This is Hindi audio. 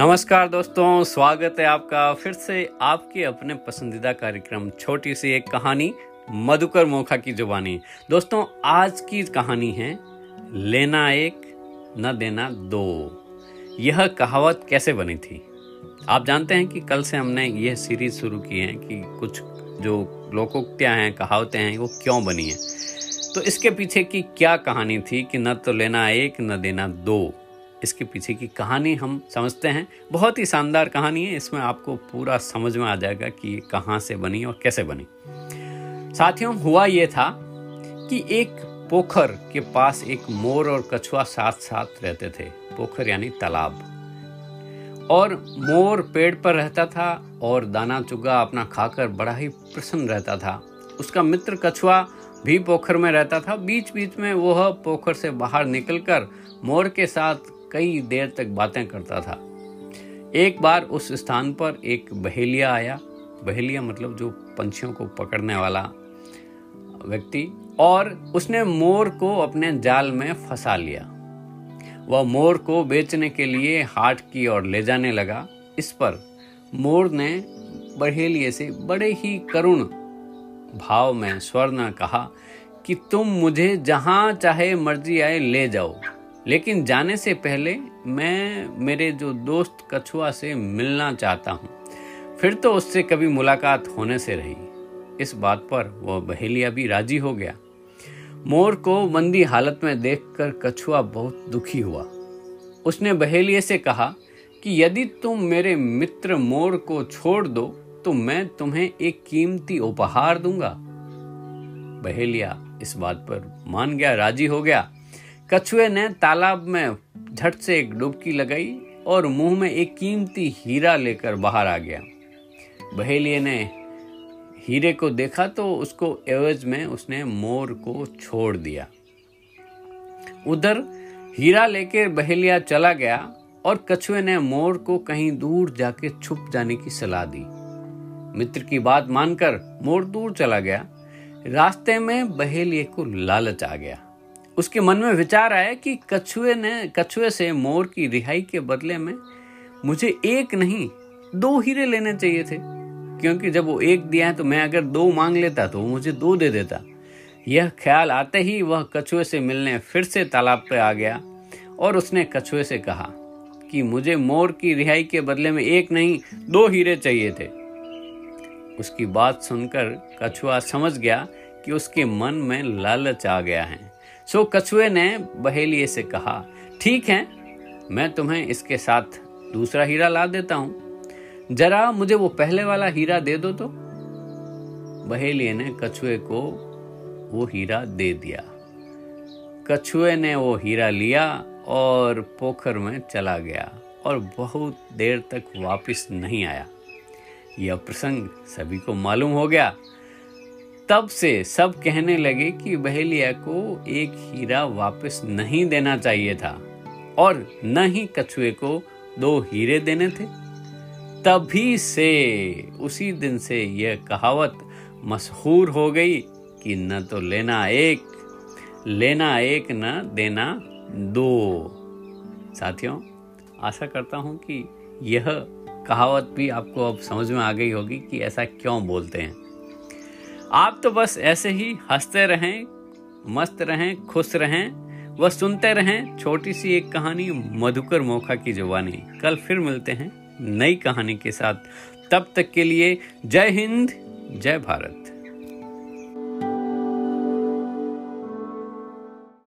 नमस्कार दोस्तों, स्वागत है आपका फिर से आपके अपने पसंदीदा कार्यक्रम छोटी सी एक कहानी, मधुकर मोखा की जुबानी। दोस्तों, आज की कहानी है, लेना एक, न देना दो। यह कहावत कैसे बनी थी? आप जानते हैं कि कल से हमने यह सीरीज़ शुरू की है कि कुछ जो लोकोक्तियाँ हैं, कहावतें हैं, वो क्यों बनी है? तो इसके पीछे की क्या कहानी थी कि न तो लेना एक, न देना दो? इसके पीछे की कहानी हम समझते हैं। बहुत ही शानदार कहानी है। इसमें आपको पूरा समझ में आ जाएगा कि ये कहाँ से बनी और कैसे बनी। साथियों, हुआ ये था कि एक पोखर के पास एक मोर और कछुआ साथ साथ रहते थे। पोखर यानी तालाब। और मोर पेड़ पर रहता था और दाना चुगा अपना खाकर बड़ा ही प्रसन्न रहता था। उसका मित्र कछुआ भी पोखर में रहता था। बीच बीच में वह पोखर से बाहर निकलकर मोर के साथ कई देर तक बातें करता था। एक बार उस स्थान पर एक बहेलिया आया। बहेलिया मतलब जो पंछियों को पकड़ने वाला व्यक्ति, और उसने मोर को अपने जाल में फंसा लिया। वह मोर को बेचने के लिए हाट की ओर ले जाने लगा। इस पर मोर ने बहेलिए से बड़े ही करुण भाव में स्वर ने कहा कि तुम मुझे जहाँ चाहे मर्ज़ी आए ले जाओ। लेकिन जाने से पहले मैं मेरे जो दोस्त कछुआ से मिलना चाहता हूँ, फिर तो उससे कभी मुलाकात होने से रही। इस बात पर वह बहेलिया भी राज़ी हो गया। मोर को मंदी हालत में देखकर कछुआ बहुत दुखी हुआ। उसने बहेलिए से कहा कि यदि तुम मेरे मित्र मोर को छोड़ दो तो मैं तुम्हें एक कीमती उपहार दूँगा। बहेलिया इस बात पर मान गया, राज़ी हो गया। कछुए ने तालाब में झट से एक डुबकी लगाई और मुँह में एक कीमती हीरा लेकर बाहर आ गया। बहेलिए ने हीरे को देखा तो उसको एवज में उसने मोर को छोड़ दिया। उधर हीरा लेकर बहेलिया चला गया और कछुए ने मोर को कहीं दूर जाके छुप जाने की सलाह दी। मित्र की बात मानकर मोर दूर चला गया। रास्ते में बहेलिए को लालच आ गया। उसके मन में विचार आया कि कछुए ने, कछुए से मोर की रिहाई के बदले में मुझे एक नहीं, दो हीरे लेने चाहिए थे। क्योंकि जब वो एक दिया है तो मैं अगर दो मांग लेता तो वो मुझे दो दे देता। यह ख्याल आते ही वह कछुए से मिलने फिर से तालाब पर आ गया और उसने कछुए से कहा कि मुझे मोर की रिहाई के बदले में एक नहीं, दो हीरे चाहिए थे। उसकी बात सुनकर कछुआ समझ गया कि उसके मन में लालच आ गया है। सो कछुए ने बहेलिए से कहा, ठीक है, मैं तुम्हें इसके साथ दूसरा हीरा ला देता हूँ। जरा मुझे वो पहले वाला हीरा दे दो तो। बहेलिए ने कछुए को वो हीरा दे दिया। कछुए ने वो हीरा लिया और पोखर में चला गया और बहुत देर तक वापस नहीं आया। यह प्रसंग सभी को मालूम हो गया। तब से सब कहने लगे कि बहेलिया को एक हीरा वापस नहीं देना चाहिए था और न ही कछुए को दो हीरे देने थे। तभी से उसी दिन से यह कहावत मशहूर हो गई कि न तो लेना एक लेना एक न देना दो। साथियों, आशा करता हूँ कि यह कहावत भी आपको अब समझ में आ गई होगी कि ऐसा क्यों बोलते हैं। आप तो बस ऐसे ही हँसते रहें, मस्त रहें, खुश रहें, व सुनते रहें छोटी सी एक कहानी मधुकर मोखा की जुबानी कल फिर मिलते हैं नई कहानी के साथ। तब तक के लिए जय हिंद, जय भारत।